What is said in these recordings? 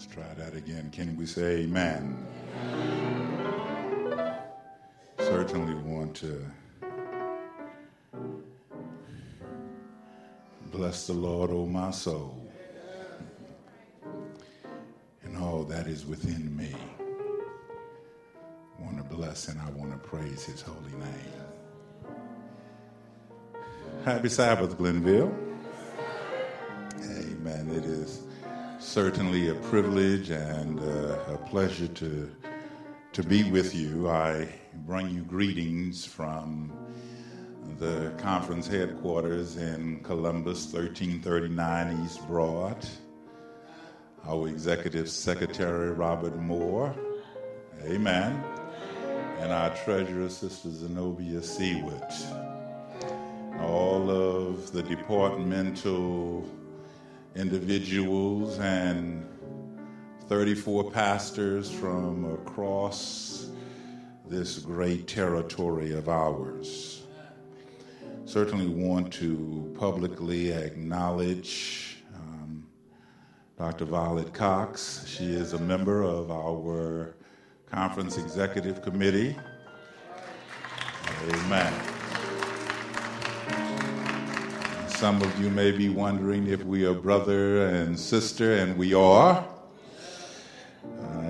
Let's try that again. Can we say amen? Certainly want to bless the Lord, O my soul, and all that is within me. Want to bless and I want to praise his holy name. Happy Sabbath, Glenville. Certainly a privilege and uh, a pleasure to to be with you. I bring you greetings from the conference headquarters in Columbus, 1339 East Broad. Our executive secretary, Robert Moore. Amen. And our treasurer, Sister Zenobia Seward. All of the departmental individuals and 34 pastors from across this great territory of ours. Certainly want to publicly acknowledge um, Dr. Violet Cox. She is a member of our conference executive committee. Amen. Some of you may be wondering if we are brother and sister, and we are.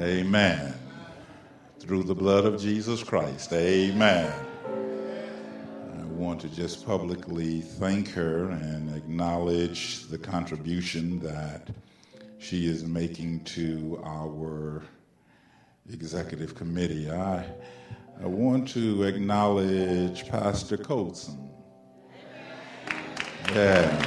Amen. Through the blood of Jesus Christ. Amen. I want to just publicly thank her and acknowledge the contribution that she is making to our executive committee. I, I want to acknowledge Pastor Colson. Yes.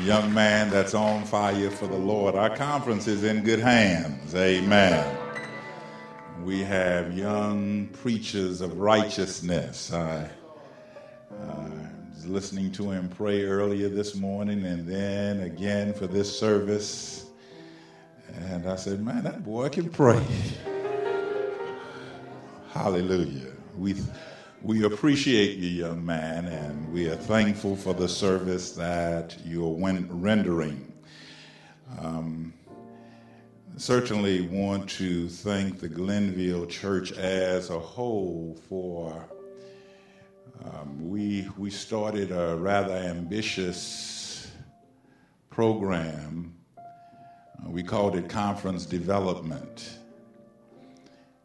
Young man that's on fire for the Lord. Our conference is in good hands. Amen. We have young preachers of righteousness. I uh, was listening to him pray earlier this morning and then again for this service. And I said, man, that boy can pray. Hallelujah. We we appreciate you, young man, and we are thankful for the service that you're rendering. Um, certainly want to thank the Glenville Church as a whole for. Um, we we started a rather ambitious program. Uh, we called it conference development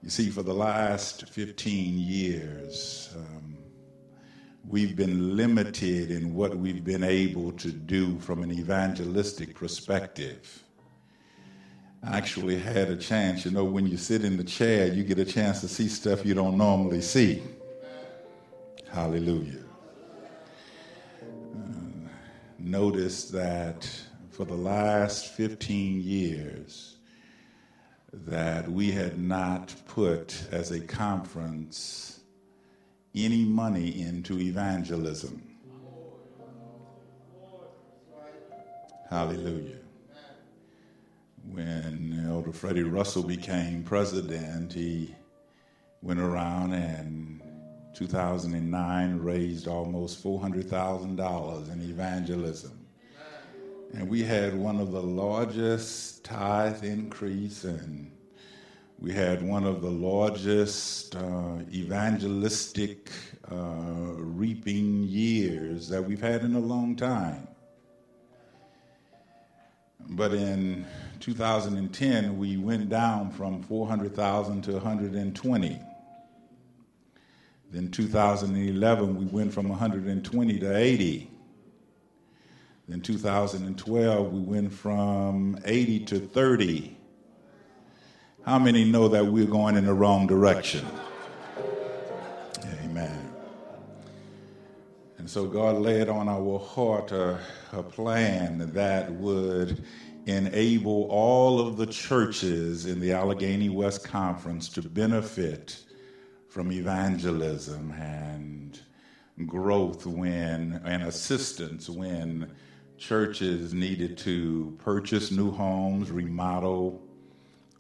you see, for the last 15 years, um, we've been limited in what we've been able to do from an evangelistic perspective. I actually had a chance, you know, when you sit in the chair, you get a chance to see stuff you don't normally see. Hallelujah. Uh, notice that for the last 15 years, that we had not put as a conference any money into evangelism. Hallelujah. When Elder Freddie Russell became president, he went around and 2009 raised almost $400,000 in evangelism. And we had one of the largest tithe increase, and we had one of the largest uh, evangelistic uh, reaping years that we've had in a long time. But in 2010, we went down from 400,000 to 120. Then 2011, we went from 120 to 80. In 2012, we went from 80 to 30. How many know that we're going in the wrong direction? Amen. And so God laid on our heart a, a plan that would enable all of the churches in the Allegheny West Conference to benefit from evangelism and growth when and assistance when churches needed to purchase new homes, remodel,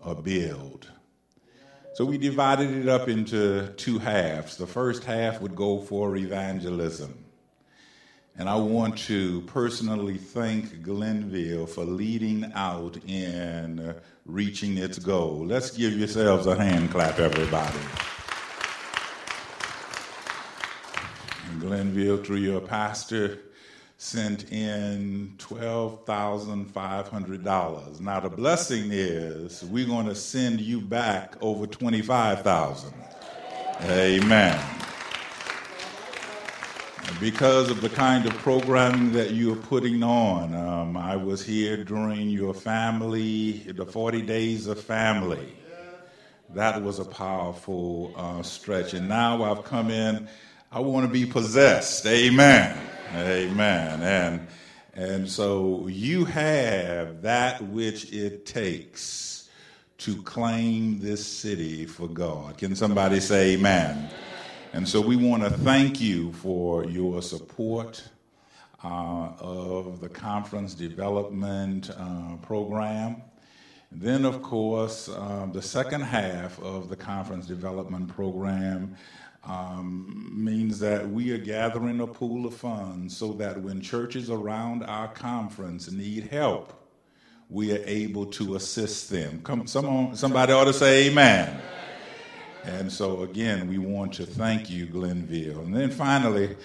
or build. So we divided it up into two halves. The first half would go for evangelism. And I want to personally thank Glenville for leading out in reaching its goal. Let's give yourselves a hand clap, everybody. And Glenville, through your pastor, sent in $12,500. Now, the blessing is we're going to send you back over 25,000. Amen. Because of the kind of programming that you're putting on, um, I was here during your family, the 40 days of family. That was a powerful uh, stretch. And now I've come in, I want to be possessed. Amen. Amen. And and so you have that which it takes to claim this city for God. Can somebody say amen? And so we want to thank you for your support uh, of the conference development uh, program. then, of course, um, the second half of the conference development program um, means that we are gathering a pool of funds so that when churches around our conference need help, we are able to assist them. Come, somebody ought to say amen. And so, again, we want to thank you, Glenville. And then finally,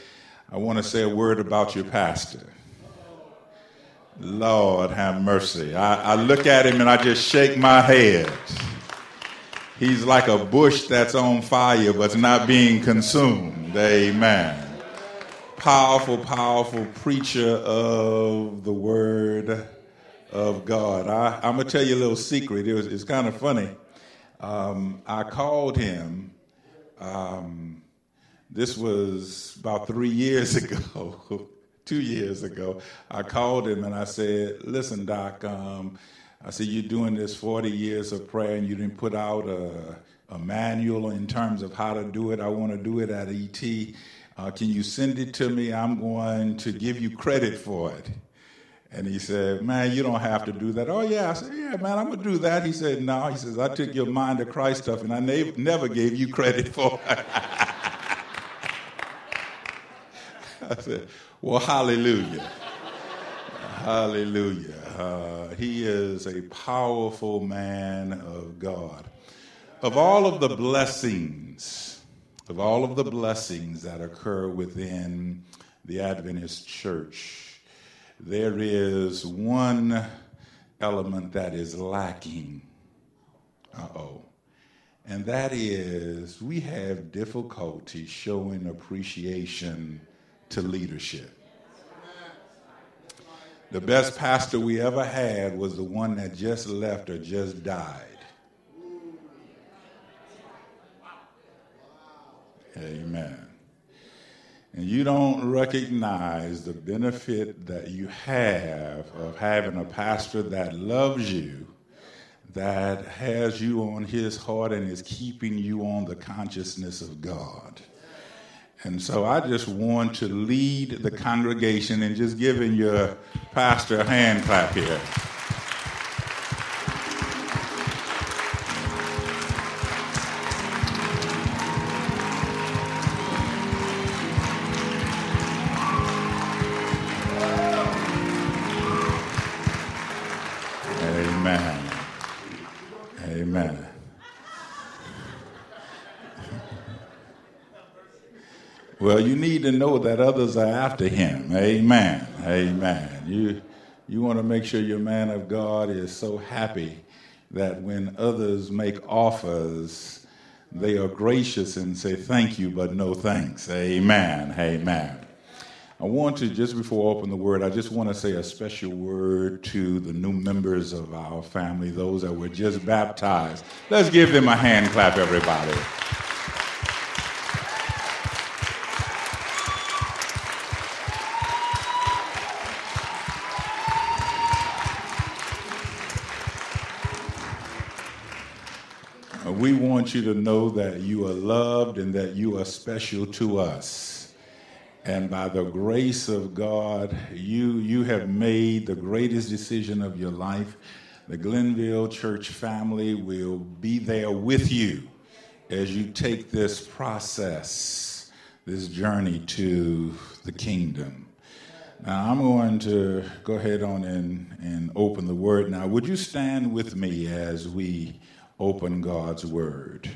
I want to say a word about your pastor. Lord have mercy. I, I look at him and I just shake my head. He's like a bush that's on fire but's not being consumed. Amen. Powerful, powerful preacher of the word of God. I, am going to tell you a little secret. It was, it's kind of funny. Um, I called him. Um, this was about three years ago, two years ago. I called him and I said, Listen, Doc, um, I said, You're doing this 40 years of prayer and you didn't put out a, a manual in terms of how to do it. I want to do it at ET. Uh, can you send it to me? I'm going to give you credit for it. And he said, Man, you don't have to do that. Oh, yeah. I said, Yeah, man, I'm going to do that. He said, No. He says, I took your mind to Christ stuff and I ne- never gave you credit for it. I said, Well, hallelujah. Hallelujah. Uh, he is a powerful man of God. Of all of the blessings, of all of the blessings that occur within the Adventist church, there is one element that is lacking. Uh oh. And that is we have difficulty showing appreciation to leadership. The best pastor we ever had was the one that just left or just died. Amen. And you don't recognize the benefit that you have of having a pastor that loves you, that has you on his heart and is keeping you on the consciousness of God. And so I just want to lead the congregation in just giving your pastor a hand clap here. Well, you need to know that others are after him. Amen. Amen. You, you want to make sure your man of God is so happy that when others make offers, they are gracious and say thank you, but no thanks. Amen. Amen. I want to, just before I open the word, I just want to say a special word to the new members of our family, those that were just baptized. Let's give them a hand clap, everybody. we want you to know that you are loved and that you are special to us. And by the grace of God, you, you have made the greatest decision of your life. The Glenville Church family will be there with you as you take this process, this journey to the kingdom. Now, I'm going to go ahead on and, and open the word. Now, would you stand with me as we open God's word?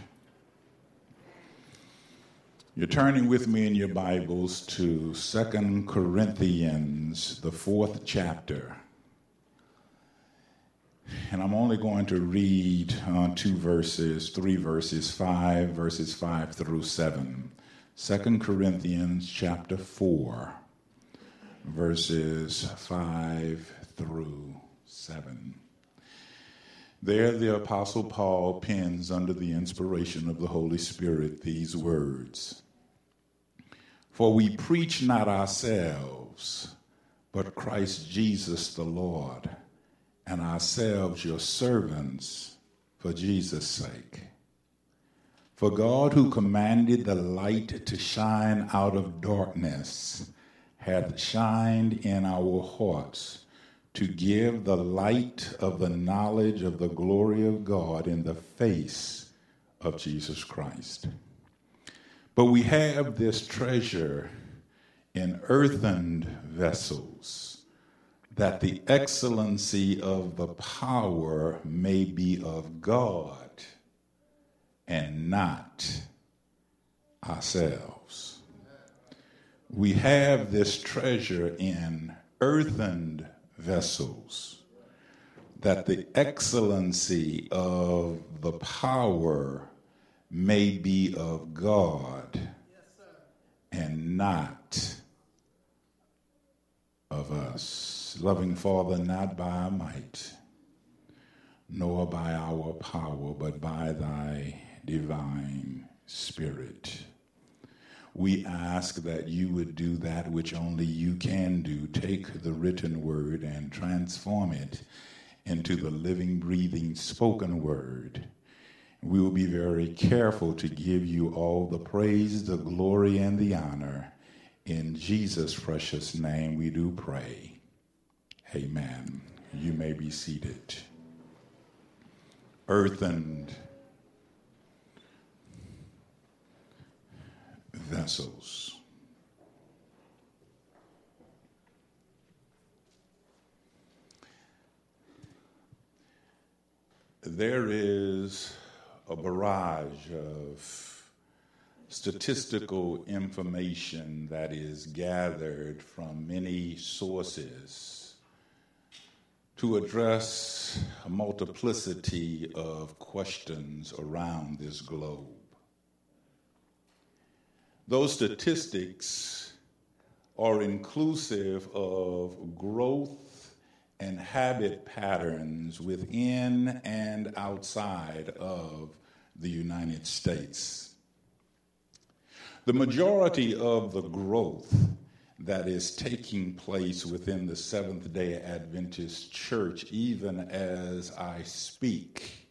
You're turning with me in your Bibles to Second Corinthians, the fourth chapter. And I'm only going to read uh, two verses, three verses, five, verses five through seven. Second Corinthians chapter 4, verses 5 through 7. There, the Apostle Paul pens under the inspiration of the Holy Spirit these words For we preach not ourselves, but Christ Jesus the Lord, and ourselves your servants for Jesus' sake. For God, who commanded the light to shine out of darkness, hath shined in our hearts to give the light of the knowledge of the glory of God in the face of Jesus Christ. But we have this treasure in earthen vessels, that the excellency of the power may be of God and not ourselves. We have this treasure in earthen vessels, that the excellency of the power may be of God and not of us. Loving Father, not by our might, nor by our power, but by thy divine spirit. We ask that you would do that which only you can do. Take the written word and transform it into the living, breathing, spoken word. We will be very careful to give you all the praise, the glory, and the honor. In Jesus' precious name we do pray. Amen. You may be seated. Earthened vessels. There is a barrage of statistical information that is gathered from many sources to address a multiplicity of questions around this globe. Those statistics are inclusive of growth and habit patterns within and outside of the United States. The majority of the growth that is taking place within the Seventh day Adventist Church, even as I speak,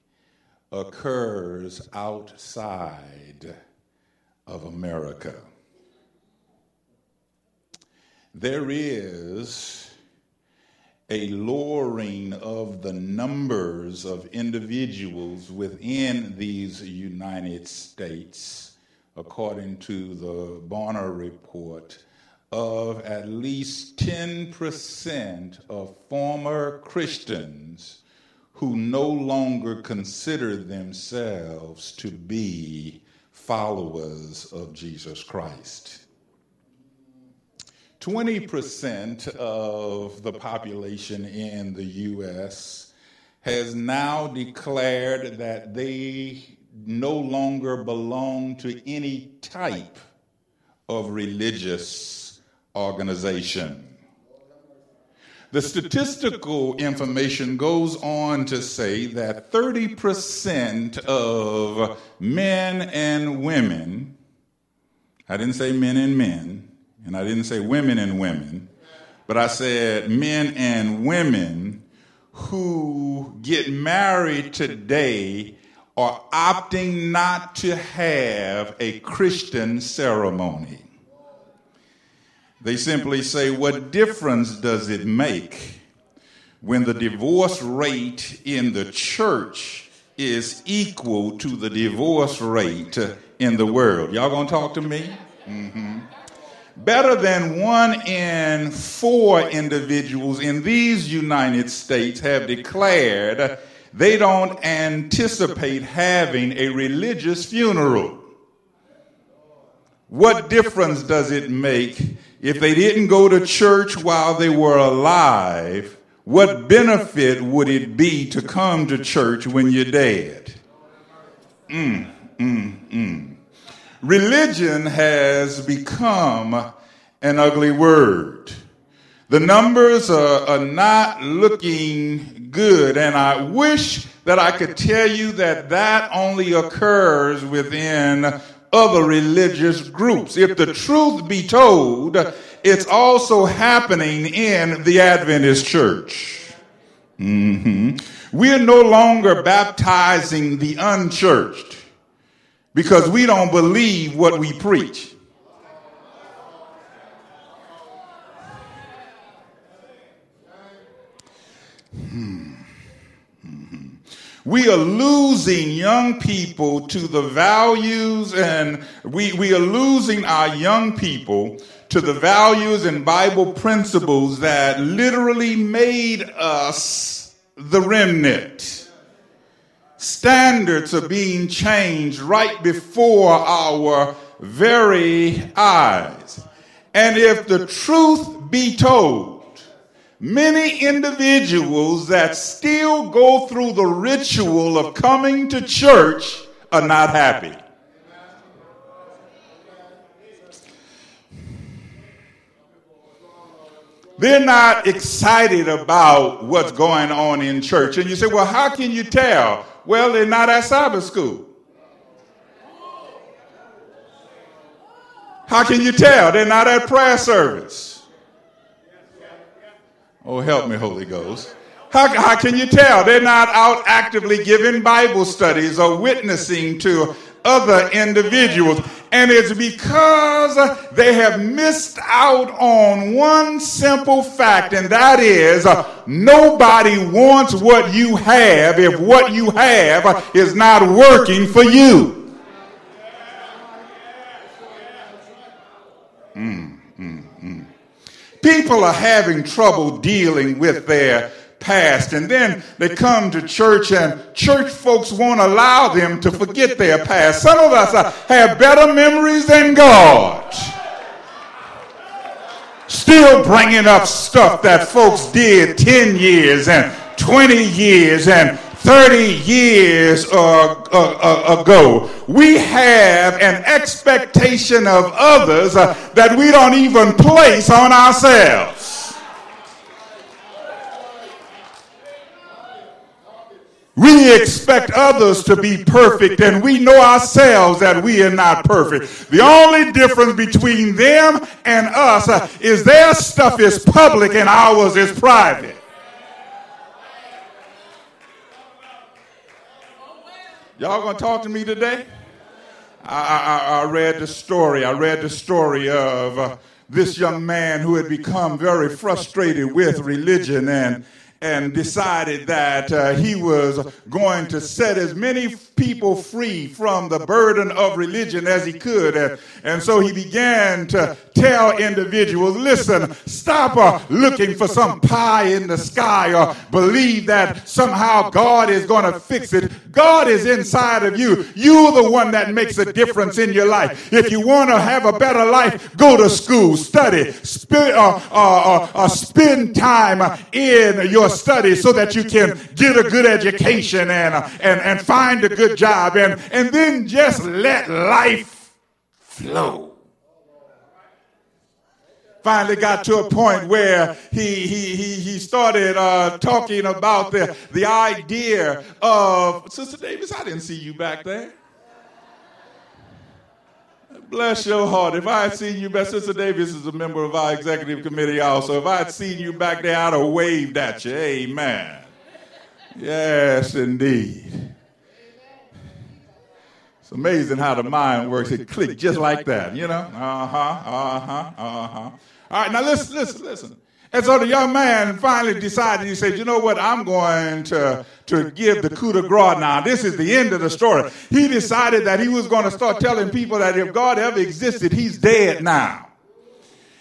occurs outside of America. There is a lowering of the numbers of individuals within these United States, according to the Barna report, of at least 10% of former Christians who no longer consider themselves to be followers of Jesus Christ. 20% of the population in the U.S. has now declared that they no longer belong to any type of religious organization. The statistical information goes on to say that 30% of men and women, I didn't say men and men, and I didn't say women and women, but I said men and women who get married today are opting not to have a Christian ceremony. They simply say, What difference does it make when the divorce rate in the church is equal to the divorce rate in the world? Y'all gonna talk to me? Mm-hmm. better than one in four individuals in these United States have declared they don't anticipate having a religious funeral. What difference does it make if they didn't go to church while they were alive? What benefit would it be to come to church when you're dead? Mm, mm, mm. Religion has become an ugly word. The numbers are, are, not looking good, and I wish that I could tell you that that only occurs within other religious groups. If the truth be told, it's also happening in the Adventist church. Mm-hmm. We're no longer baptizing the unchurched because we don't believe what we preach. Hmm. We are losing young people to the values, and we, we are losing our young people to the values and Bible principles that literally made us the remnant standards are being changed right before our very eyes. And if the truth be told, many individuals that still go through the ritual of coming to church are not happy. They're not excited about what's going on in church. And you say, well, how can you tell? Well, they're not at Sabbath school. How can you tell? They're not at prayer service. Oh, help me, Holy Ghost. How, how can you tell? They're not out actively giving Bible studies or witnessing to other individuals. And it's because they have missed out on one simple fact, and that is nobody wants what you have if what you have is not working for you. Mm. People are having trouble dealing with their past. And then they come to church, and church folks won't allow them to forget their past. Some of us have better memories than God. Still bringing up stuff that folks did 10 years and 20 years and 30 years uh, uh, uh, ago. We have an expectation of others that we don't even place on ourselves. We expect others to be perfect, and we know ourselves that we are not perfect. The only difference between them and us is their stuff is public and ours is private. Y'all gonna talk to me today? I, I, I read the story. I read the story of uh, this young man who had become very frustrated with religion and and decided that uh, he was going to set as many people free from the burden of religion as he could. And, and so he began to tell individuals listen, stop uh, looking for some pie in the sky or believe that somehow God is going to fix it. God is inside of you. You're the one that makes a difference in your life. If you want to have a better life, go to school, study, spend, uh, uh, uh, uh spend time in your study so that you can get a good education and, uh, and, and find a good job and, and then just let life flow finally got to a point where he, he, he, he started uh, talking about the, the idea of, Sister Davis, I didn't see you back there. Bless your heart. If I had seen you back, Sister Davis is a member of our executive committee also. If I had seen you back there, I'd have waved at you. Amen. Yes, indeed. It's amazing how the mind works. It clicked just like that, you know? Uh huh, uh huh, uh huh. All right, now listen, listen, listen. And so the young man finally decided, he said, you know what, I'm going to, to give the coup de grace now. This is the end of the story. He decided that he was going to start telling people that if God ever existed, he's dead now.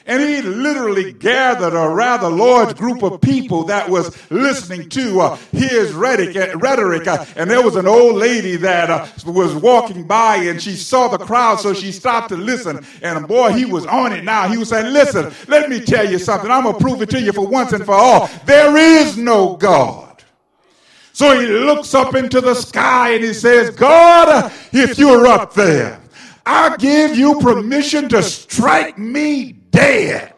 And he literally gathered a rather large group of people that was listening to uh, his rhetoric. rhetoric. Uh, and there was an old lady that uh, was walking by and she saw the crowd, so she stopped to listen. And boy, he was on it now. He was saying, Listen, let me tell you something. I'm going to prove it to you for once and for all. There is no God. So he looks up into the sky and he says, God, if you're up there, I give you permission to strike me dead.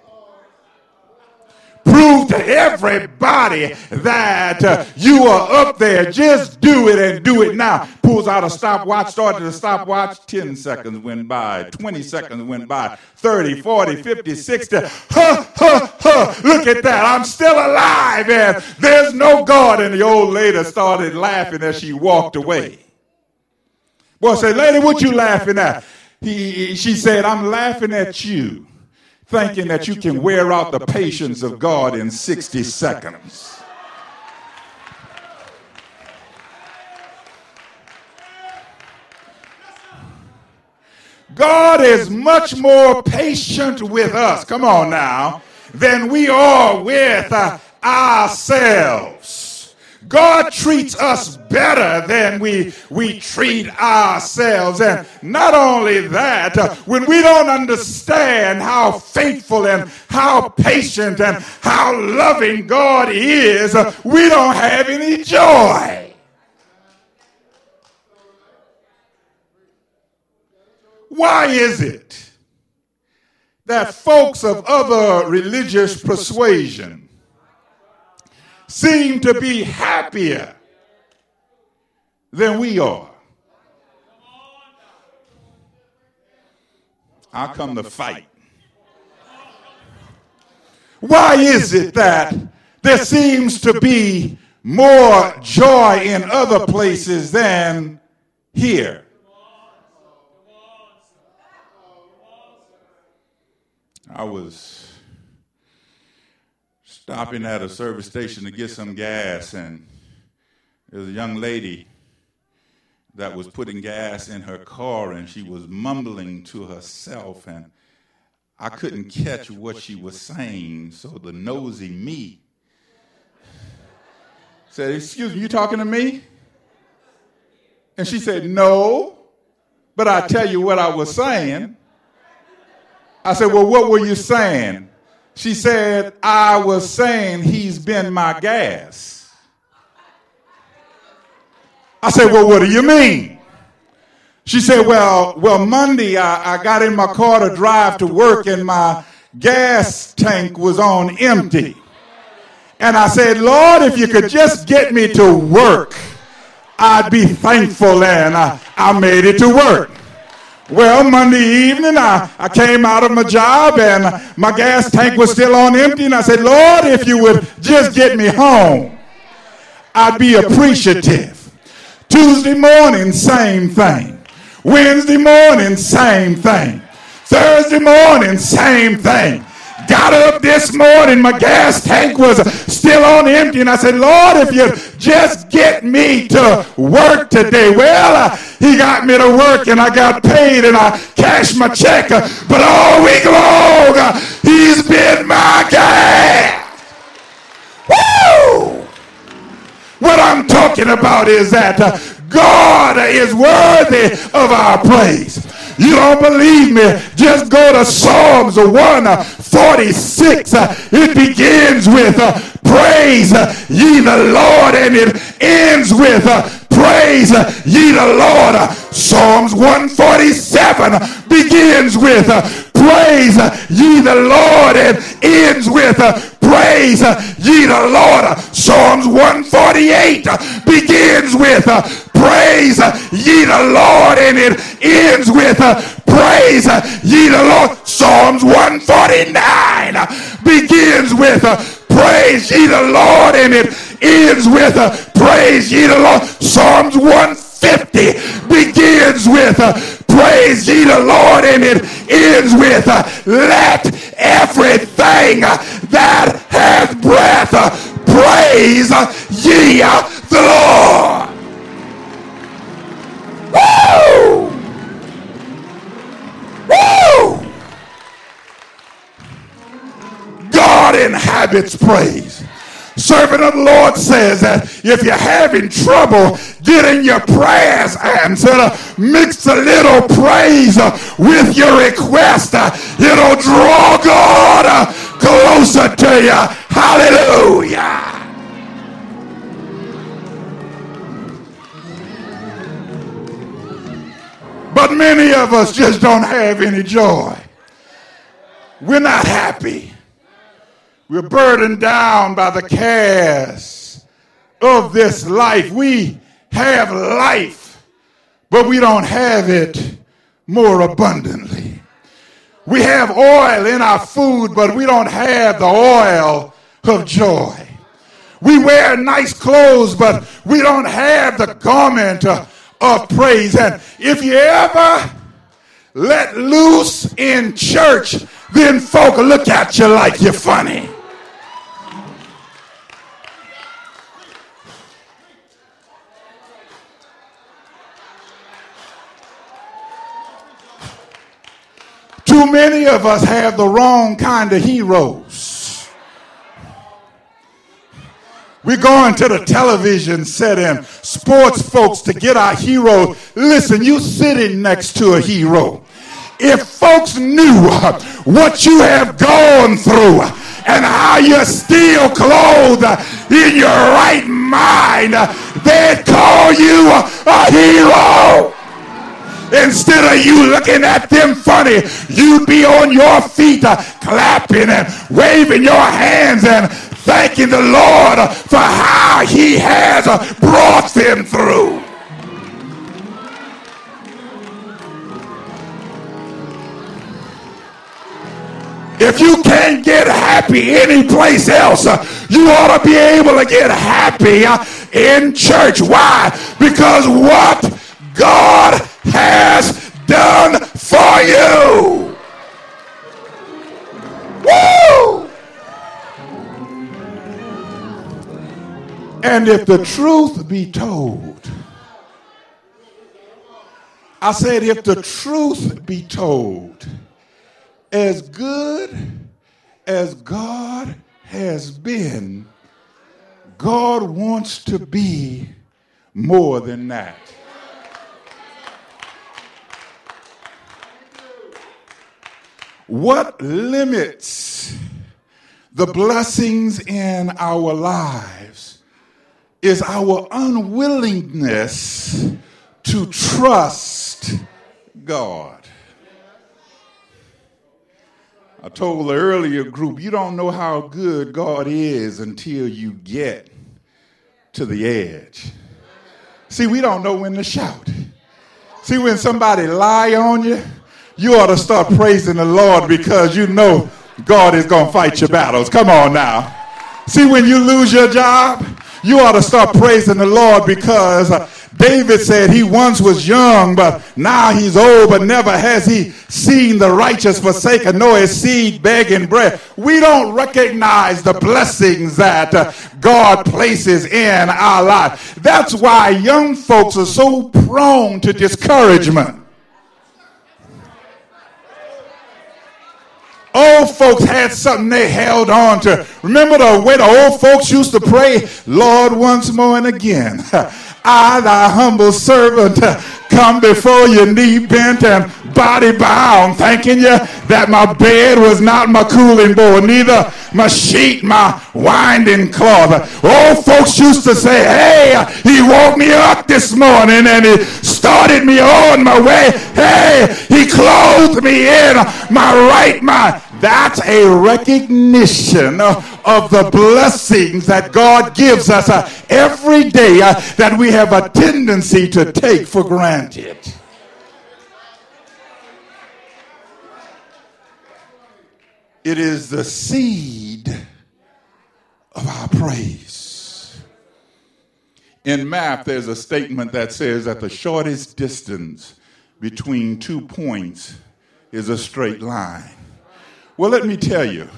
Prove to everybody that uh, you are up there. Just do it and do it now. Pulls out a stopwatch, started the stopwatch. 10 seconds went by, 20 seconds went by, 30, 40, 50, 60. Ha, ha, ha. Look at that. I'm still alive and there's no God. And the old lady started laughing as she walked away. Boy said, Lady, what you laughing at? He, she said, I'm laughing at you thinking that you can wear out the patience of God in 60 seconds. God is much more patient with us, come on now, than we are with uh, ourselves. God treats us better than we, we treat ourselves. And not only that, uh, when we don't understand how faithful and how patient and how loving God is, uh, we don't have any joy. Why is it that folks of other religious persuasion seem to be happier than we are. I come to fight. Why is it that there seems to be more joy in other places than here? I was stopping at a service station to get some gas, and there was a young lady that was putting gas in her car, and she was mumbling to herself, and I couldn't catch what she was saying. So the nosy me said, Excuse me, you talking to me? And she said, No, but I tell you what I was saying. I said, Well, what were you saying? She said, I was saying he's been my gas. I said, Well, what do you mean? She said, Well, well, Monday I, I got in my car to drive to work and my gas tank was on empty. And I said, Lord, if you could just get me to work, I'd be thankful. And I, I made it to work. Well, Monday evening, I, I came out of my job and my gas tank was still on empty. And I said, Lord, if you would just get me home, I'd be appreciative. Tuesday morning, same thing. Wednesday morning, same thing. Thursday morning, same thing. Got up this morning, my gas tank was still on empty, and I said, Lord, if you just get me to work today. Well, uh, he got me to work, and I got paid, and I cashed my check, uh, but all week long, uh, he's been my gas. Woo! What I'm talking about is that uh, God is worthy of our praise. You don't believe me? Just go to Psalms 146. It begins with uh, praise ye the Lord and it ends with uh, praise ye the Lord. Psalms 147 begins with uh, praise ye the Lord and ends with uh, praise ye the Lord. Psalms 148 begins with uh, praise ye the Lord and it ends with uh, praise ye the Lord. Psalms 149 begins with praise ye the Lord and it ends with praise ye the Lord. Psalms 150 begins with uh, praise ye the Lord and it ends with uh, let everything uh, that hath breath praise ye the Lord. Woo! Woo! God inhabits praise. Servant of the Lord says that if you're having trouble getting your prayers answered, mix a little praise with your request. It'll draw God closer to you. Hallelujah. But many of us just don't have any joy. We're not happy. We're burdened down by the cares of this life. We have life, but we don't have it more abundantly. We have oil in our food, but we don't have the oil of joy. We wear nice clothes, but we don't have the garment of praise. And if you ever let loose in church, then folk look at you like you're funny. Too many of us have the wrong kind of heroes. We're going to the television set and sports folks to get our heroes. Listen, you sitting next to a hero. If folks knew what you have gone through and how you're still clothed in your right mind, they'd call you a hero. Instead of you looking at them funny, you'd be on your feet uh, clapping and waving your hands and thanking the Lord for how he has uh, brought them through. If you can't get happy anyplace else, uh, you ought to be able to get happy uh, in church. Why? Because what God has done for you. Woo! And if the truth be told, I said, if the truth be told, as good as God has been, God wants to be more than that. What limits the blessings in our lives is our unwillingness to trust God. I told the earlier group, you don't know how good God is until you get to the edge. See, we don't know when to shout. See, when somebody lie on you, you ought to start praising the Lord because you know God is going to fight your battles. Come on now. See, when you lose your job, you ought to start praising the Lord because uh, David said he once was young, but now he's old, but never has he seen the righteous forsaken, nor his seed begging bread. We don't recognize the blessings that uh, God places in our life. That's why young folks are so prone to discouragement. Old folks had something they held on to. Remember the way the old folks used to pray, Lord, once more and again. I, thy humble servant, come before you knee bent and body bound, thanking you that my bed was not my cooling board, neither my sheet, my winding cloth. Old folks used to say, hey, he woke me up this morning and he started me on my way. Hey, he clothed me in my right mind. That's a recognition of the blessings that God gives us uh, every day uh, that we have a tendency to take for granted. It is the seed of our praise. In math, there's a statement that says that the shortest distance between two points is a straight line. Well, let me tell you,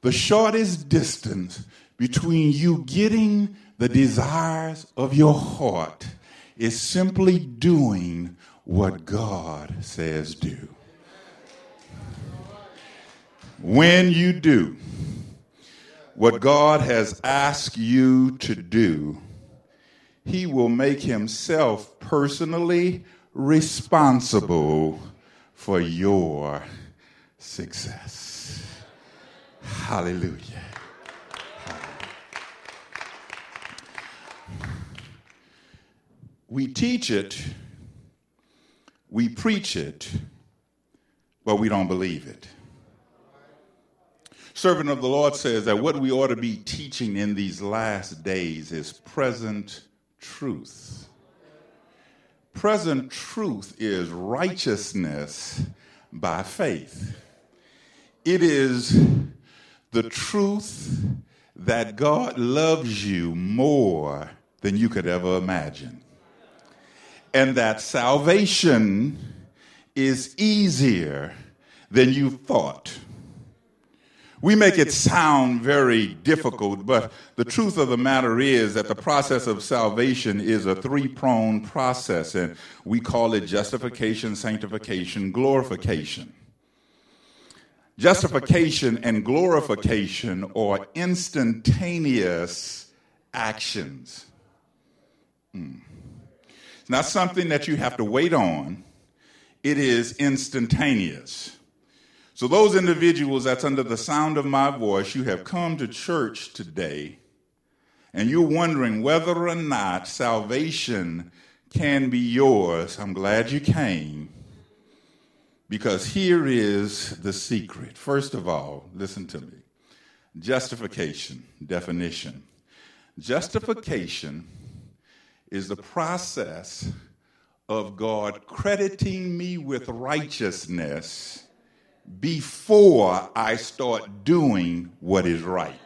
the shortest distance between you getting the desires of your heart is simply doing what God says do. When you do, what God has asked you to do, He will make Himself personally responsible for your success. Hallelujah. We teach it, we preach it, but we don't believe it. Servant of the Lord says that what we ought to be teaching in these last days is present truth. Present truth is righteousness by faith. It is the truth that God loves you more than you could ever imagine, and that salvation is easier than you thought. We make it sound very difficult, but the truth of the matter is that the process of salvation is a three pronged process, and we call it justification, sanctification, glorification. Justification and glorification are instantaneous actions. Mm. It's not something that you have to wait on, it is instantaneous. So, those individuals that's under the sound of my voice, you have come to church today and you're wondering whether or not salvation can be yours. I'm glad you came because here is the secret. First of all, listen to me justification, definition. Justification is the process of God crediting me with righteousness before I start doing what is right.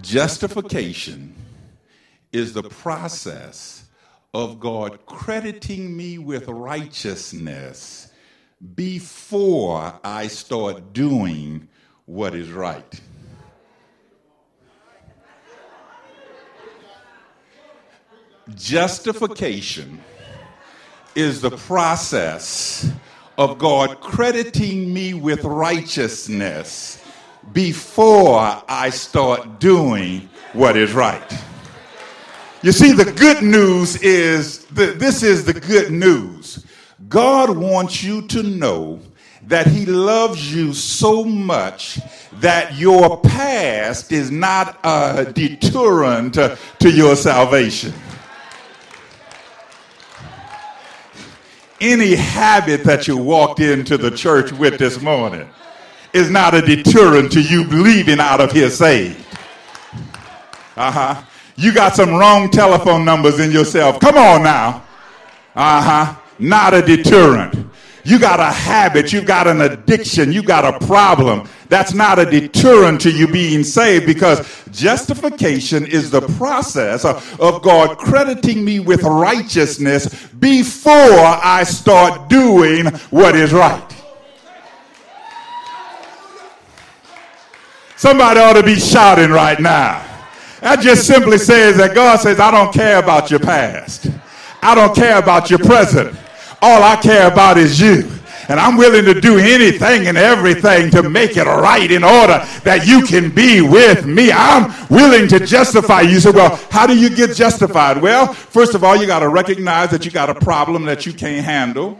Justification is the process of God crediting me with righteousness before I start doing what is right. Justification is the process of God crediting me with righteousness before I start doing what is right. You see, the good news is that this is the good news. God wants you to know that He loves you so much that your past is not a deterrent to your salvation. Any habit that you walked into the church with this morning is not a deterrent to you believing out of here saved. Uh huh. You got some wrong telephone numbers in yourself. Come on now. Uh huh. Not a deterrent. You got a habit, you've got an addiction, you got a problem. That's not a deterrent to you being saved because justification is the process of God crediting me with righteousness before I start doing what is right. Somebody ought to be shouting right now. That just simply says that God says, I don't care about your past. I don't care about your present. All I care about is you. And I'm willing to do anything and everything to make it right in order that you can be with me. I'm willing to justify you. So, well, how do you get justified? Well, first of all, you got to recognize that you got a problem that you can't handle.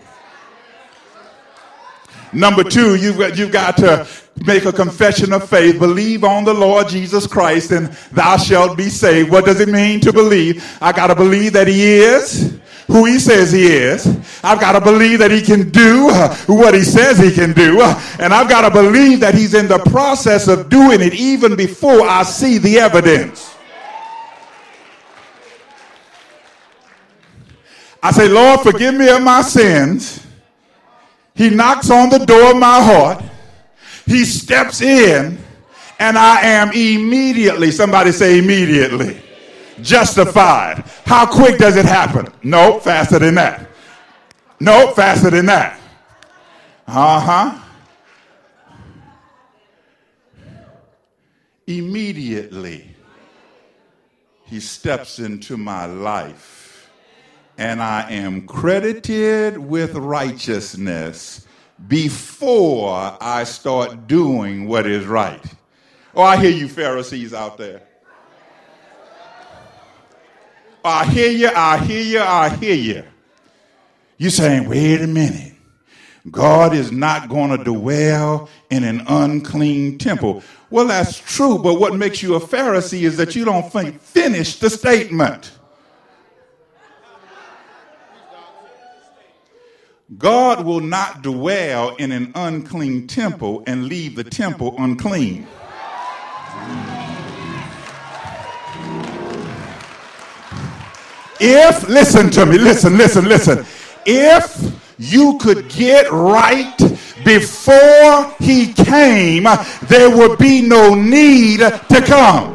Number two, you've got, you've got to make a confession of faith. Believe on the Lord Jesus Christ and thou shalt be saved. What does it mean to believe? I got to believe that he is who he says he is. I've got to believe that he can do what he says he can do. And I've got to believe that he's in the process of doing it even before I see the evidence. I say, Lord, forgive me of my sins. He knocks on the door of my heart. He steps in, and I am immediately, somebody say immediately justified. How quick does it happen? No, faster than that. No, faster than that. Uh huh. Immediately, he steps into my life and I am credited with righteousness before I start doing what is right. Oh, I hear you, Pharisees out there. I hear you, I hear you, I hear you. You're saying, wait a minute. God is not going to dwell in an unclean temple. Well, that's true, but what makes you a Pharisee is that you don't think, finish the statement. God will not dwell in an unclean temple and leave the temple unclean. If, listen to me, listen, listen, listen. If you could get right before he came, there would be no need to come.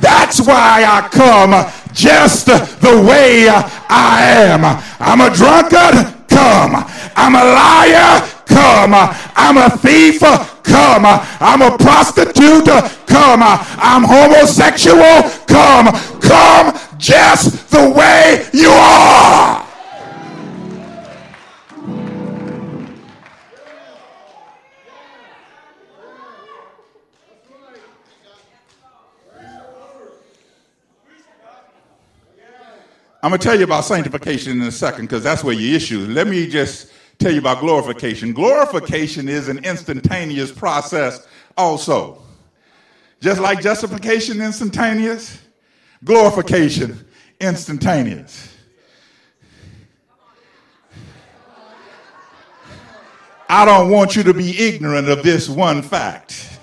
That's why I come just the way I am. I'm a drunkard, come. I'm a liar, come. I'm a thief, come. I'm a prostitute, come. I'm homosexual, come. Come just the way you are. I'm going to tell you about sanctification in a second because that's where your issue is. Let me just tell you about glorification. Glorification is an instantaneous process, also. Just like justification, instantaneous, glorification, instantaneous. I don't want you to be ignorant of this one fact.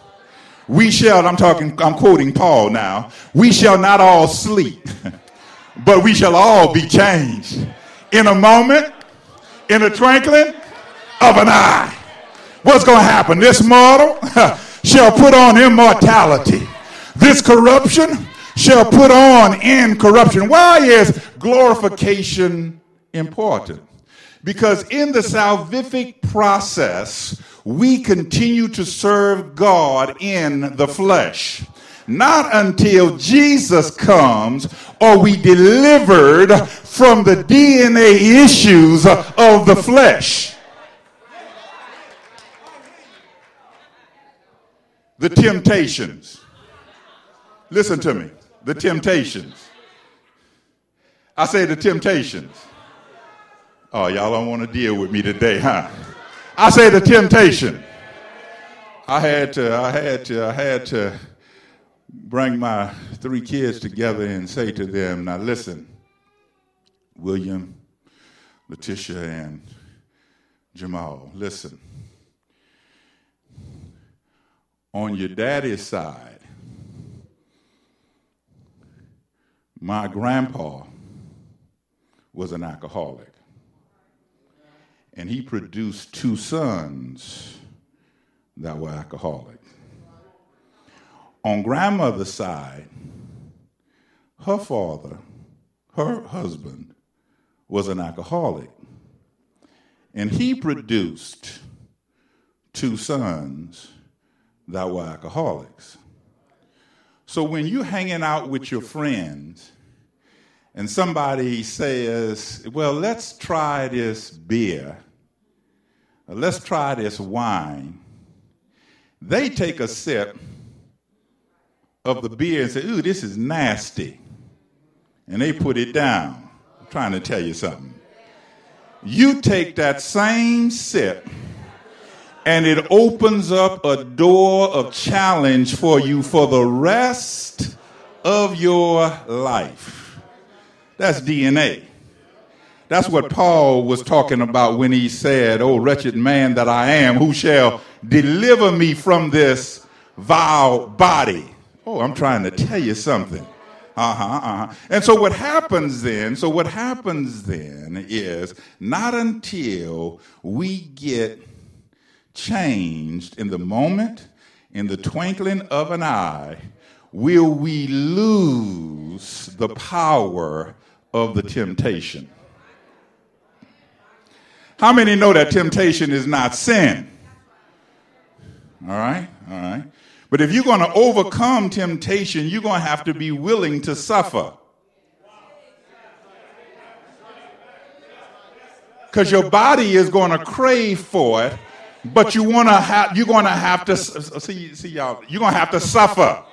We shall, I'm talking, I'm quoting Paul now, we shall not all sleep. but we shall all be changed in a moment, in a twinkling of an eye. What's going to happen? This mortal shall put on immortality. This corruption shall put on incorruption. Why is glorification important? Because in the salvific process, we continue to serve God in the flesh. Not until Jesus comes are we delivered from the DNA issues of the flesh. The temptations. Listen to me. The temptations. I say the temptations. Oh, y'all don't want to deal with me today, huh? I say the temptation. I had to, I had to, I had to bring my three kids together and say to them, now listen, William, Letitia, and Jamal, listen. On your daddy's side, my grandpa was an alcoholic. And he produced two sons that were alcoholics on grandmother's side, her father, her husband, was an alcoholic. And he produced two sons that were alcoholics. So when you're hanging out with your friends and somebody says, Well, let's try this beer, let's try this wine, they take a sip of the beer and say, Ooh, this is nasty. And they put it down. I'm trying to tell you something. You take that same sip and it opens up a door of challenge for you for the rest of your life. That's DNA. That's what Paul was talking about when he said, Oh, wretched man that I am, who shall deliver me from this vile body? Oh, I'm trying to tell you something. Uh huh, uh huh. And so what happens then, so what happens then is not until we get changed in the moment, in the twinkling of an eye, will we lose the power of the temptation. How many know that temptation is not sin? All right, all right. But if you're going to overcome temptation, you're going to have to be willing to suffer. because your body is going to crave for it, but you want to have you're going to have to see see y'all. You're going to have to suffer.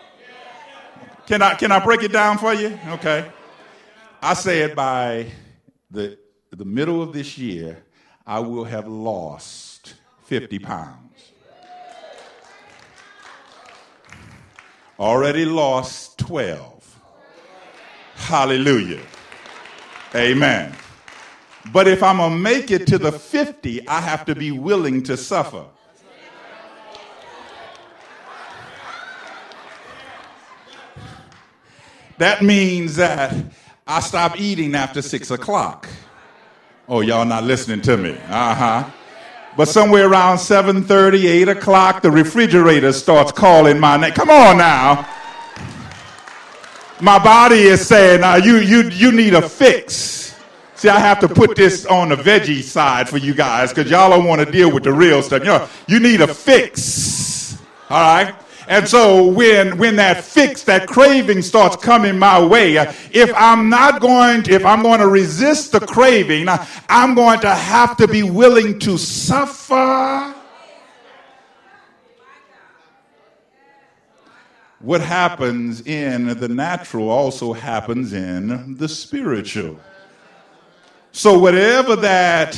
Can I can I break it down for you? Okay. I said by the the middle of this year, I will have lost 50 pounds. Already lost 12. Hallelujah. Amen. But if I'm going to make it to the 50, I have to be willing to suffer. That means that I stop eating after six o'clock. Oh, y'all not listening to me. Uh-huh. But somewhere around 7:30, 8 o'clock, the refrigerator starts calling my name. Come on now. My body is saying, uh, you, you, you need a fix. See, I have to put this on the veggie side for you guys because y'all don't want to deal with the real stuff. You, know, you need a fix. All right? And so when when that fix, that craving starts coming my way, if I'm not going to, if I'm going to resist the craving, I'm going to have to be willing to suffer. What happens in the natural also happens in the spiritual. So whatever that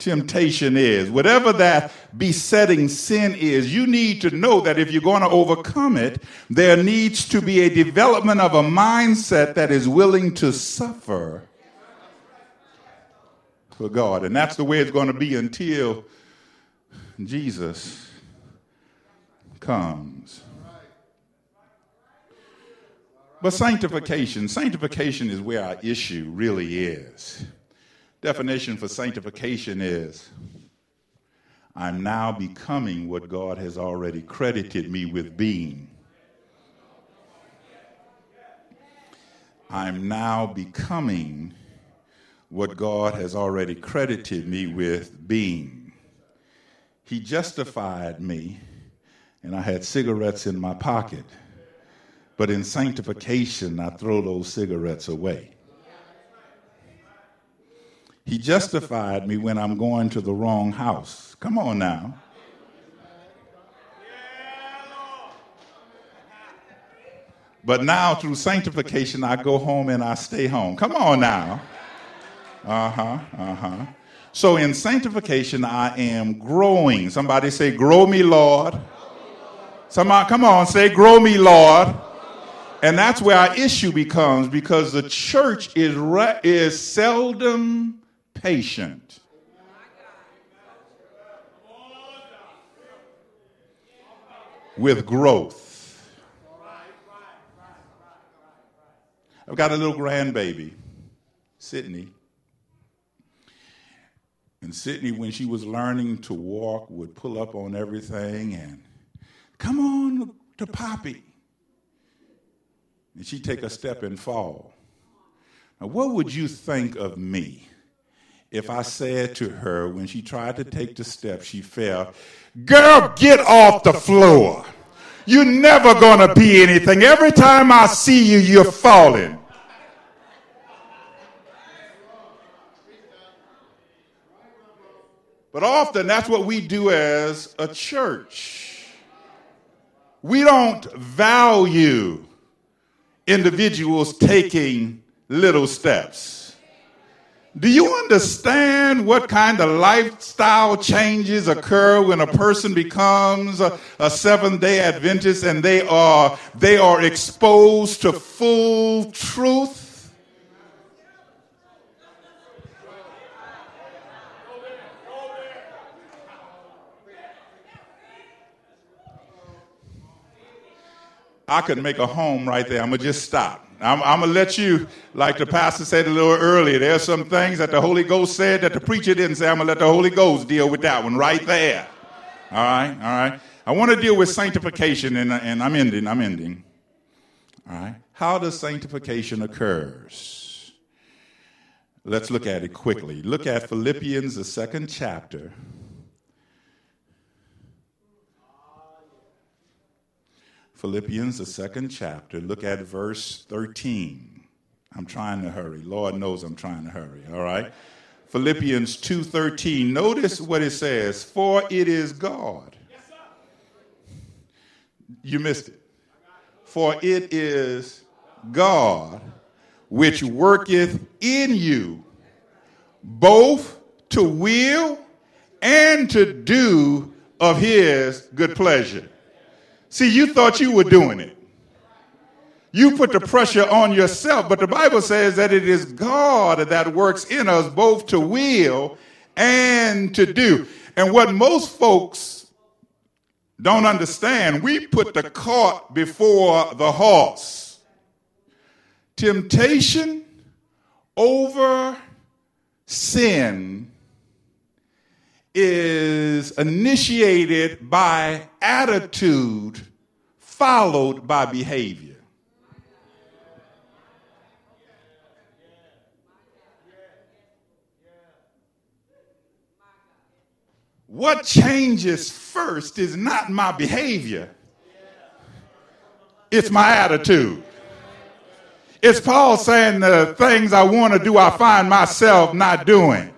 temptation is, whatever that besetting sin is, you need to know that if you're going to overcome it, there needs to be a development of a mindset that is willing to suffer for God. And that's the way it's going to be until Jesus comes. But sanctification, sanctification is where our issue really is definition for sanctification is I'm now becoming what God has already credited me with being. I'm now becoming what God has already credited me with being. He justified me, and I had cigarettes in my pocket. But in sanctification, I throw those cigarettes away. He justified me when I'm going to the wrong house. Come on now. But now through sanctification, I go home and I stay home. Come on now. Uh huh, uh huh. So in sanctification, I am growing. Somebody say, Grow me, Lord. Somebody, come on, say, Grow me, Lord. And that's where our issue becomes because the church is, re- is seldom patient. With growth. I've got a little grandbaby, Sydney. And Sydney, when she was learning to walk, would pull up on everything and come on to Poppy. And she'd take a step and fall. Now, what would you think of me if I said to her when she tried to take the step, she fell, Girl, get off the floor. You're never going to be anything. Every time I see you, you're falling. But often that's what we do as a church. We don't value individuals taking little steps. Do you understand what kind of lifestyle changes occur when a person becomes a, a Seventh Day Adventist and they are they are exposed to full truth? I could make a home right there. I'm gonna just stop. I'm, I'm going to let you, like the pastor said a little earlier, there's some things that the Holy Ghost said that the preacher didn't say. I'm going to let the Holy Ghost deal with that one right there. All right, all right. I want to deal with sanctification, and, and I'm ending, I'm ending. All right. How does sanctification occurs? Let's look at it quickly. Look at Philippians, the second chapter. Philippians, the second chapter, look at verse 13. I'm trying to hurry. Lord knows I'm trying to hurry, all right? Philippians 2:13. Notice what it says, "For it is God." You missed it. For it is God which worketh in you both to will and to do of his good pleasure. See, you thought you were doing it. You put the pressure on yourself, but the Bible says that it is God that works in us both to will and to do. And what most folks don't understand, we put the cart before the horse. Temptation over sin is initiated by attitude followed by behavior. What changes first is not my behavior, it's my attitude. It's Paul saying the things I want to do, I find myself not doing.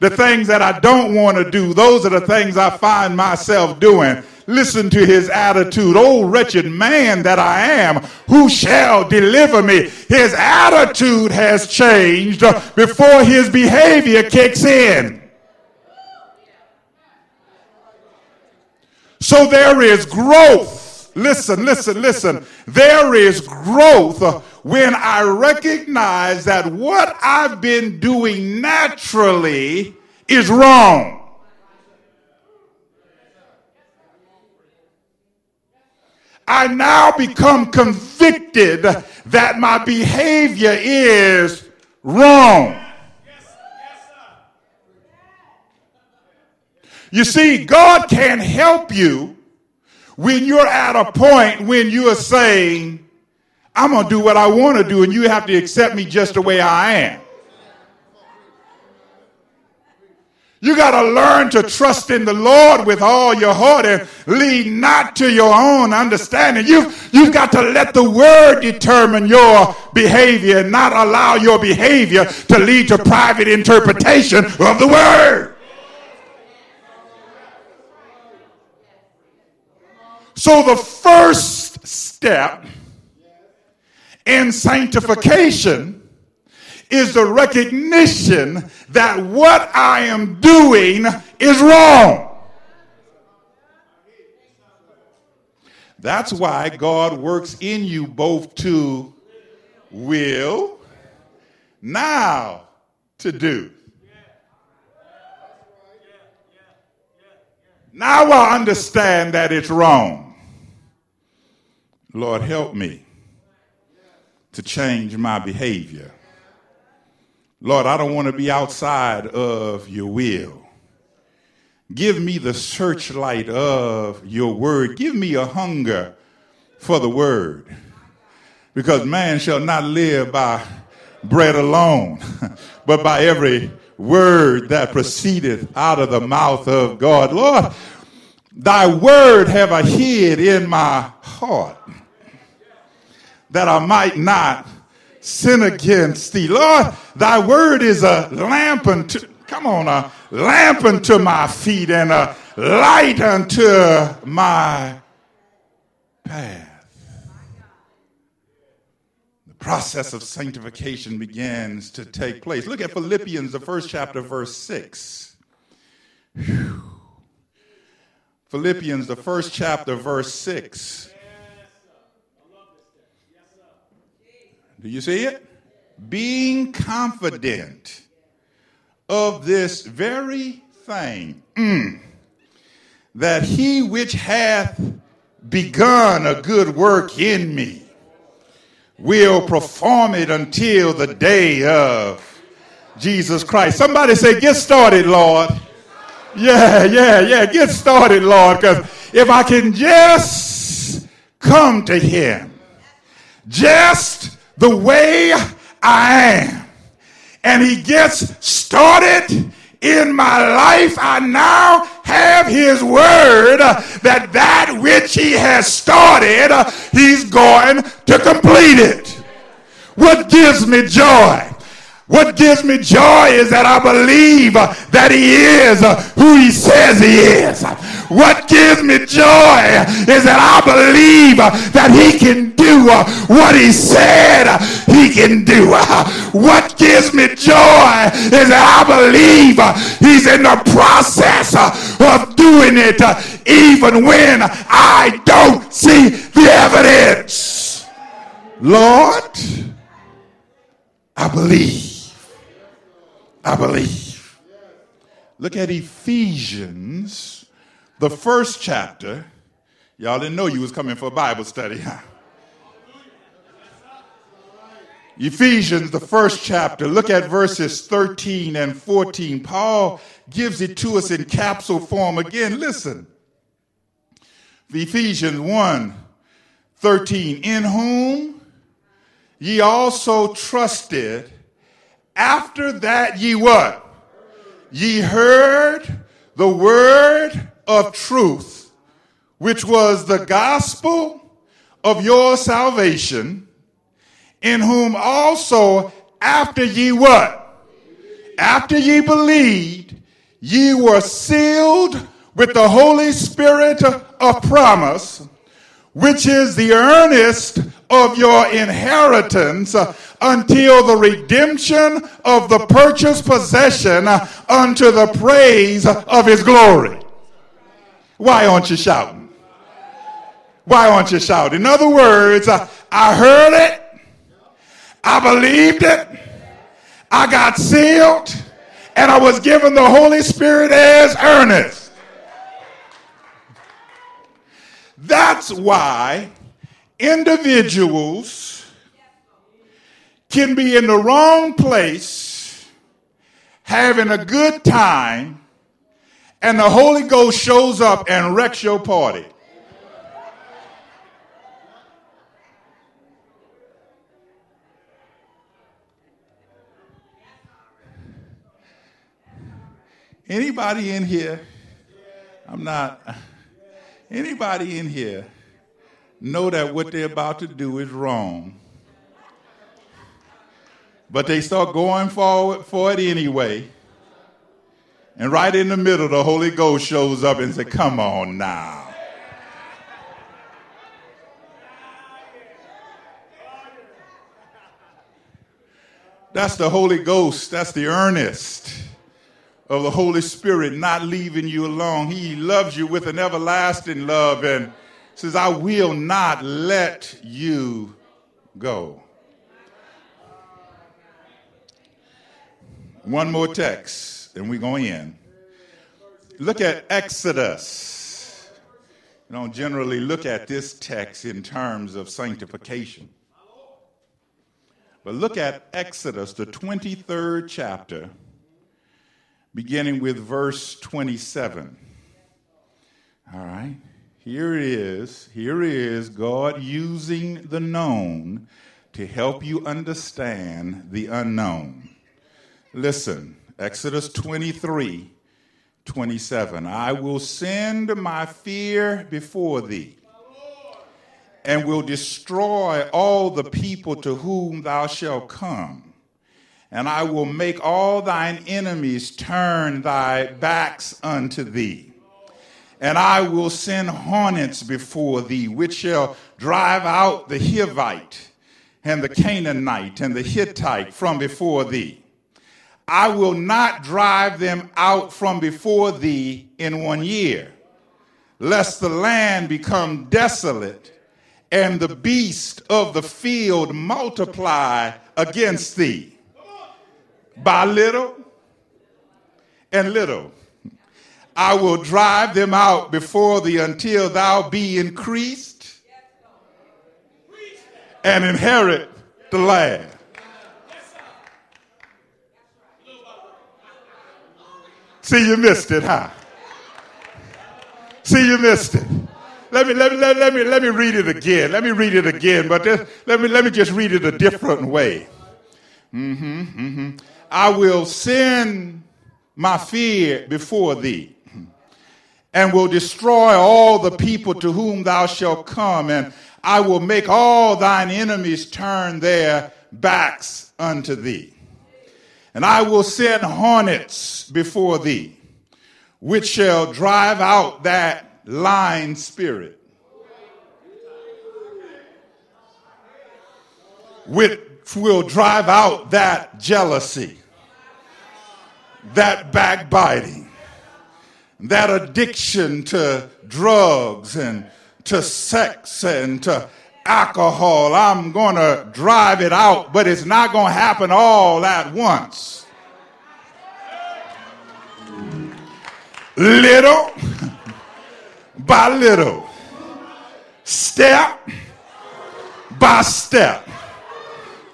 The things that I don't want to do, those are the things I find myself doing. Listen to his attitude. Oh, wretched man that I am, who shall deliver me? His attitude has changed before his behavior kicks in. So there is growth. Listen, listen, listen. There is growth when I recognize that what I've been doing naturally is wrong. I now become convicted that my behavior is wrong. You see, God can help you when you're at a point when you are saying, I'm going to do what I want to do, and you have to accept me just the way I am. You got to learn to trust in the Lord with all your heart and lean not to your own understanding. You've, you've got to let the word determine your behavior and not allow your behavior to lead to private interpretation of the word. So the first step in sanctification is the recognition that what I am doing is wrong. That's why God works in you both to will, now to do. Now I understand that it's wrong. Lord, help me to change my behavior. Lord, I don't want to be outside of your will. Give me the searchlight of your word. Give me a hunger for the word. Because man shall not live by bread alone, but by every word that proceedeth out of the mouth of God. Lord, thy word have I hid in my heart that I might not sin against thee. Lord, thy word is a lamp unto, come on, a lamp unto my feet and a light unto my path The process of sanctification begins to take place. Look at Philippians, the first chapter, verse 6. Whew. Philippians, the first chapter, verse 6. Do you see it? Being confident of this very thing, mm, that he which hath begun a good work in me will perform it until the day of Jesus Christ. Somebody say, Get started, Lord. Yeah, yeah, yeah. Get started, Lord. Because if I can just come to Him, just the way I am, and He gets started in my life, I now have his word that that which he has started, he's going to complete it. What gives me joy? What gives me joy is that I believe that he is who he says he is. What gives me joy is that I believe that he can do what he said he can do. What gives me joy is that I believe he's in the process of doing it even when I don't see the evidence. Lord, I believe. I believe. Look at Ephesians, the first chapter. Y'all didn't know you was coming for a Bible study, huh? Ephesians, the first chapter, look at verses 13 and 14. Paul gives it to us in capsule form. Again, listen. Ephesians 1 13, in whom ye also trusted after that ye what? Ye heard the word of truth, which was the gospel of your salvation, in whom also after ye what? After ye believed, ye were sealed with the Holy Spirit of promise, which is the earnest of your inheritance uh, until the redemption of the purchased possession uh, unto the praise of his glory. Why aren't you shouting? Why aren't you shouting? In other words, uh, I heard it, I believed it, I got sealed, and I was given the Holy Spirit as earnest. That's why individuals can be in the wrong place having a good time and the Holy Ghost shows up and wrecks your party. Anybody in here? I'm not. Anybody in here know that what they're about to do is wrong. But they start going forward for it anyway. And right in the middle, the Holy Ghost shows up and says, Come on now. That's the Holy Ghost. That's the earnest of the Holy Spirit not leaving you alone. He loves you with an everlasting love and says, I will not let you go. One more text, and we're going in. Look at Exodus. You don't generally look at this text in terms of sanctification. But look at Exodus, the 23rd chapter, beginning with verse 27. All right. Here it is. Here is God using the known to help you understand the unknown. Listen, Exodus 23 27. I will send my fear before thee and will destroy all the people to whom thou shalt come. And I will make all thine enemies turn thy backs unto thee and I will send hornets before thee, which shall drive out the Hivite and the Canaanite and the Hittite from before thee. I will not drive them out from before thee in one year, lest the land become desolate and the beast of the field multiply against thee by little and little I will drive them out before thee until thou be increased and inherit the land. See, you missed it, huh? See, you missed it. Let me, let me, let, me, let me read it again. Let me read it again, but this, let, me, let me just read it a different way. Mm-hmm, mm-hmm. I will send my fear before thee and will destroy all the people to whom thou shalt come, and I will make all thine enemies turn their backs unto thee. And I will send hornets before thee, which shall drive out that lying spirit. Which will drive out that jealousy, that backbiting, that addiction to drugs and to sex and to alcohol. I'm going to drive it out, but it's not going to happen all at once. Little by little, step by step,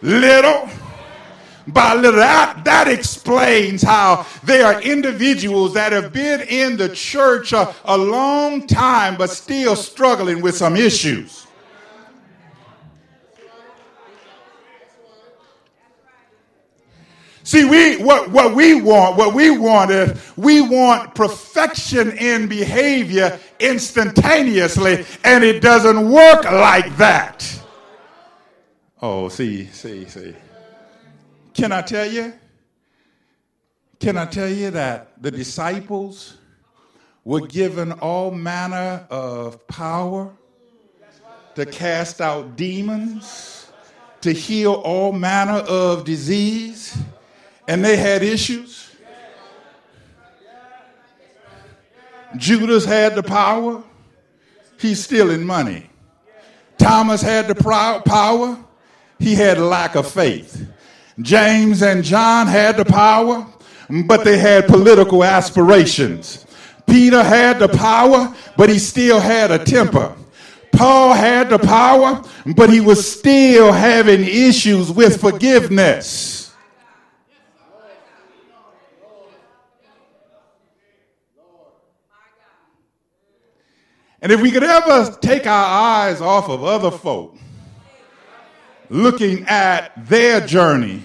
little by little. That, that explains how there are individuals that have been in the church a, a long time but still struggling with some issues. See, we what, what we want, what we want is we want perfection in behavior instantaneously, and it doesn't work like that. Oh, see, see, see. Can I tell you? Can I tell you that the disciples were given all manner of power to cast out demons, to heal all manner of disease? and they had issues. Judas had the power, he's stealing money. Thomas had the power, he had lack of faith. James and John had the power, but they had political aspirations. Peter had the power, but he still had a temper. Paul had the power, but he was still having issues with forgiveness. And if we could ever take our eyes off of other folk, looking at their journey,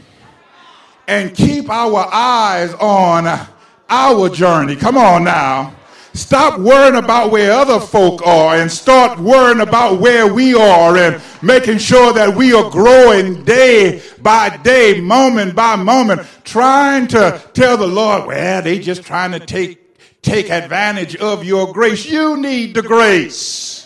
and keep our eyes on our journey. Come on now. Stop worrying about where other folk are and start worrying about where we are and making sure that we are growing day by day, moment by moment, trying to tell the Lord, well, they just trying to take take advantage of your grace. You need the grace.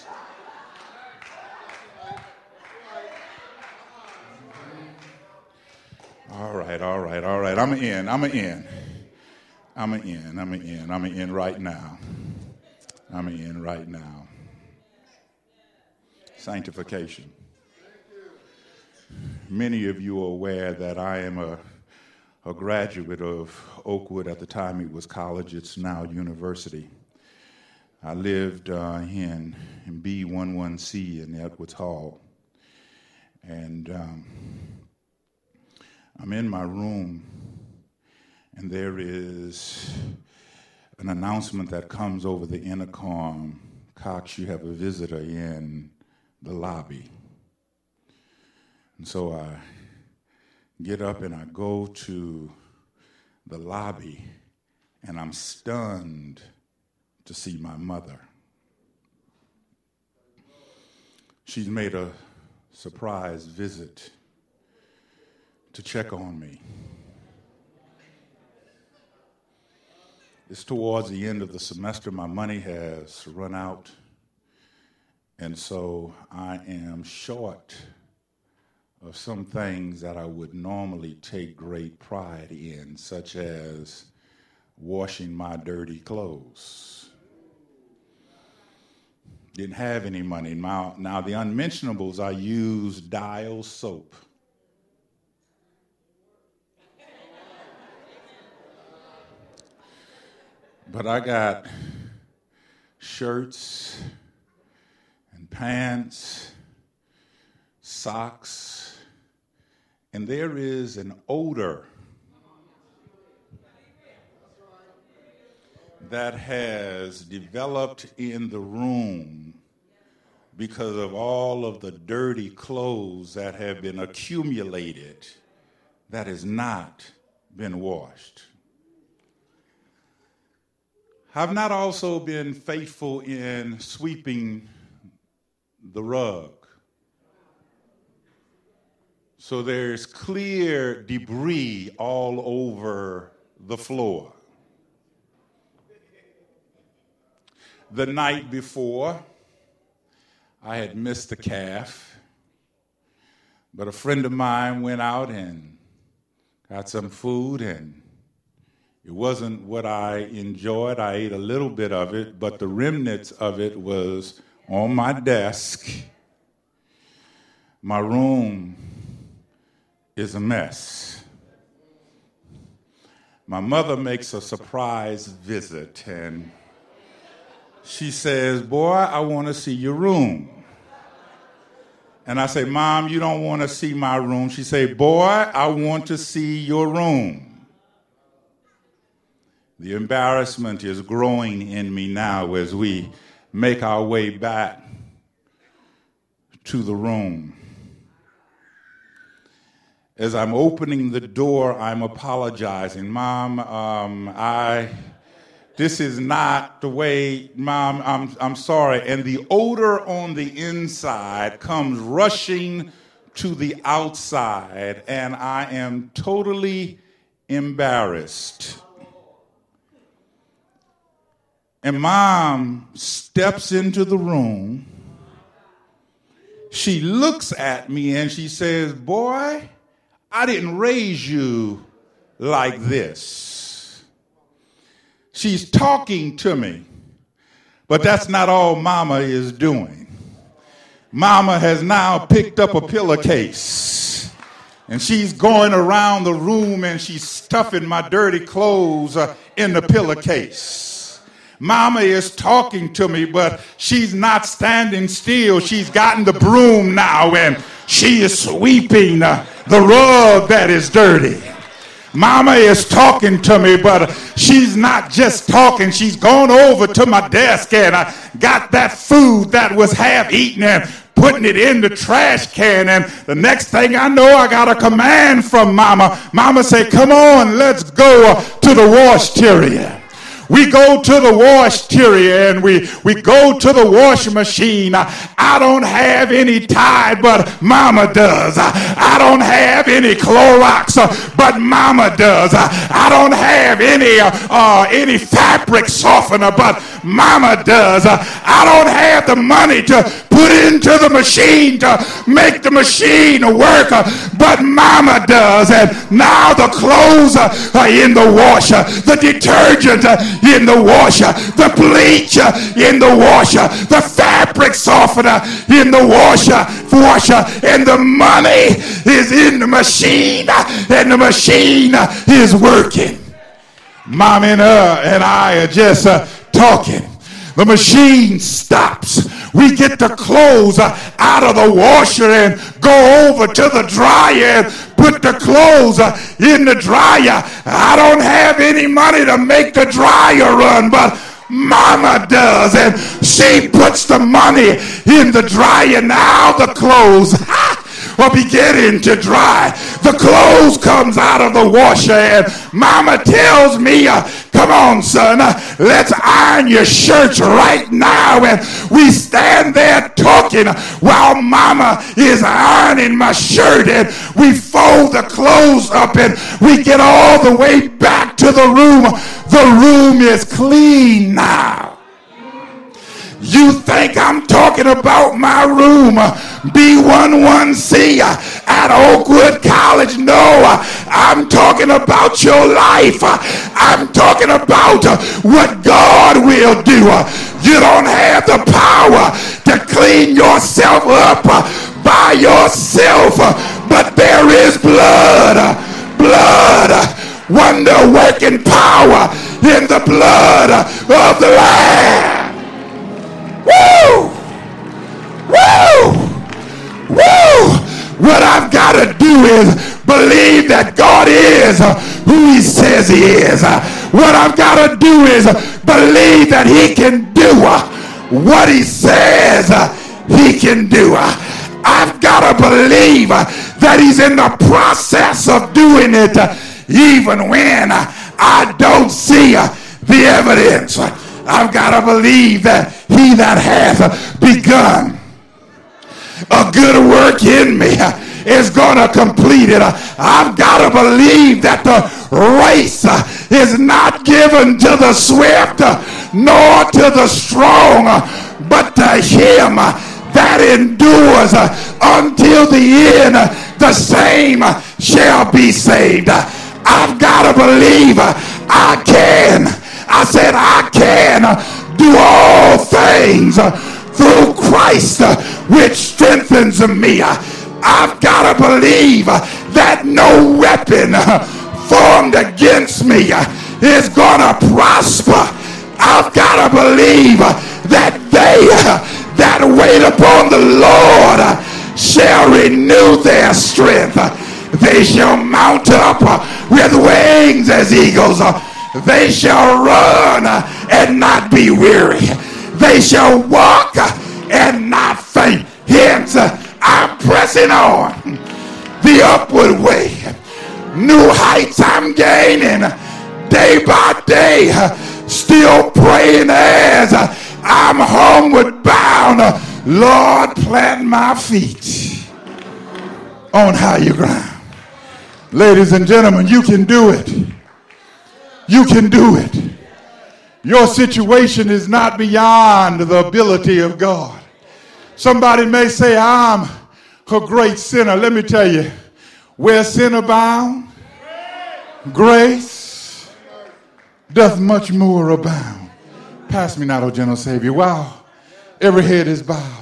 All right, all right, all right. I'm in. I'm in. I'm in. I'm in. I'm in right now. I'm in right now. Sanctification. Many of you are aware that I am a a graduate of Oakwood at the time it was college, it's now university. I lived uh, in, in B11C in Edwards Hall. And um, I'm in my room, and there is an announcement that comes over the intercom Cox, you have a visitor in the lobby. And so I get up and I go to the lobby and I'm stunned to see my mother. She's made a surprise visit to check on me. It's towards the end of the semester. My money has run out. And so I am short of some things that I would normally take great pride in, such as washing my dirty clothes. Didn't have any money. Now, now the unmentionables, I used Dial soap. But I got shirts and pants, socks, and there is an odor that has developed in the room because of all of the dirty clothes that have been accumulated that has not been washed. I've not also been faithful in sweeping the rug So there's clear debris all over the floor. The night before, I had missed the calf, but a friend of mine went out and got some food, and it wasn't what I enjoyed. I ate a little bit of it, but the remnants of it was on my desk. My room is a mess. My mother makes a surprise visit and she says, Boy, I want to see your room. And I say, Mom, you don't want to see my room. She say, Boy, I want to see your room. The embarrassment is growing in me now as we make our way back to the room. As I'm opening the door, I'm apologizing. Mom, um, I this is not the way, mom, I'm, I'm sorry. And the odor on the inside comes rushing to the outside, and I am totally embarrassed. And mom steps into the room. She looks at me and she says, Boy, I didn't raise you like this. She's talking to me. But that's not all mama is doing. Mama has now picked up a pillowcase and she's going around the room and she's stuffing my dirty clothes uh, in the pillowcase. Mama is talking to me, but she's not standing still. She's gotten the broom now and she is sweeping uh, the rug that is dirty. Mama is talking to me, but she's not just talking. She's gone over to my desk and I got that food that was half eaten and putting it in the trash can. And the next thing I know, I got a command from Mama. Mama said, Come on, let's go to the wash area. We go to the wash terrier and we, we go to the washing machine. I don't have any Tide, but mama does. I don't have any Clorox, but mama does. I don't have any, uh, any fabric softener, but mama does. I don't have the money to put into the machine to make the machine work, but mama does. And now the clothes are in the washer, the detergent in the washer, the bleach in the washer, the fabric softener in the washer, washer, and the money is in the machine, and the machine is working. Mom and her and I are just uh, talking. The machine stops. We get the clothes out of the washer and go over to the dryer and put the clothes in the dryer. I don't have any money to make the dryer run, but mama does and she puts the money in the dryer now the clothes are beginning to dry. The clothes comes out of the washer and mama tells me, uh, come on son, let's iron your shirts right now. And we stand there talking while mama is ironing my shirt and we fold the clothes up and we get all the way back to the room. The room is clean now. You think I'm talking about my room, B11C at Oakwood College? No, I'm talking about your life. I'm talking about what God will do. You don't have the power to clean yourself up by yourself, but there is blood, blood, wonder working power in the blood of the Lamb. Woo! Woo! Woo! What I've got to do is believe that God is who he says he is. What I've got to do is believe that he can do what he says he can do. I've got to believe that he's in the process of doing it even when I don't see the evidence. I've got to believe that he that hath begun a good work in me is going to complete it. I've got to believe that the race is not given to the swift nor to the strong, but to him that endures until the end, the same shall be saved. I've got to believe I can. I said, I can do all things through Christ which strengthens me. I've got to believe that no weapon formed against me is going to prosper. I've got to believe that they that wait upon the Lord shall renew their strength. They shall mount up with wings as eagles. They shall run and not be weary. They shall walk and not faint. Hence, I'm pressing on the upward way. New heights I'm gaining day by day. Still praying as I'm homeward bound. Lord, plant my feet on higher ground. Ladies and gentlemen, you can do it. You can do it. Your situation is not beyond the ability of God. Somebody may say, I'm a great sinner. Let me tell you, where sin abound, grace doth much more abound. Pass me not, O gentle Savior. Wow. Every head is bowed.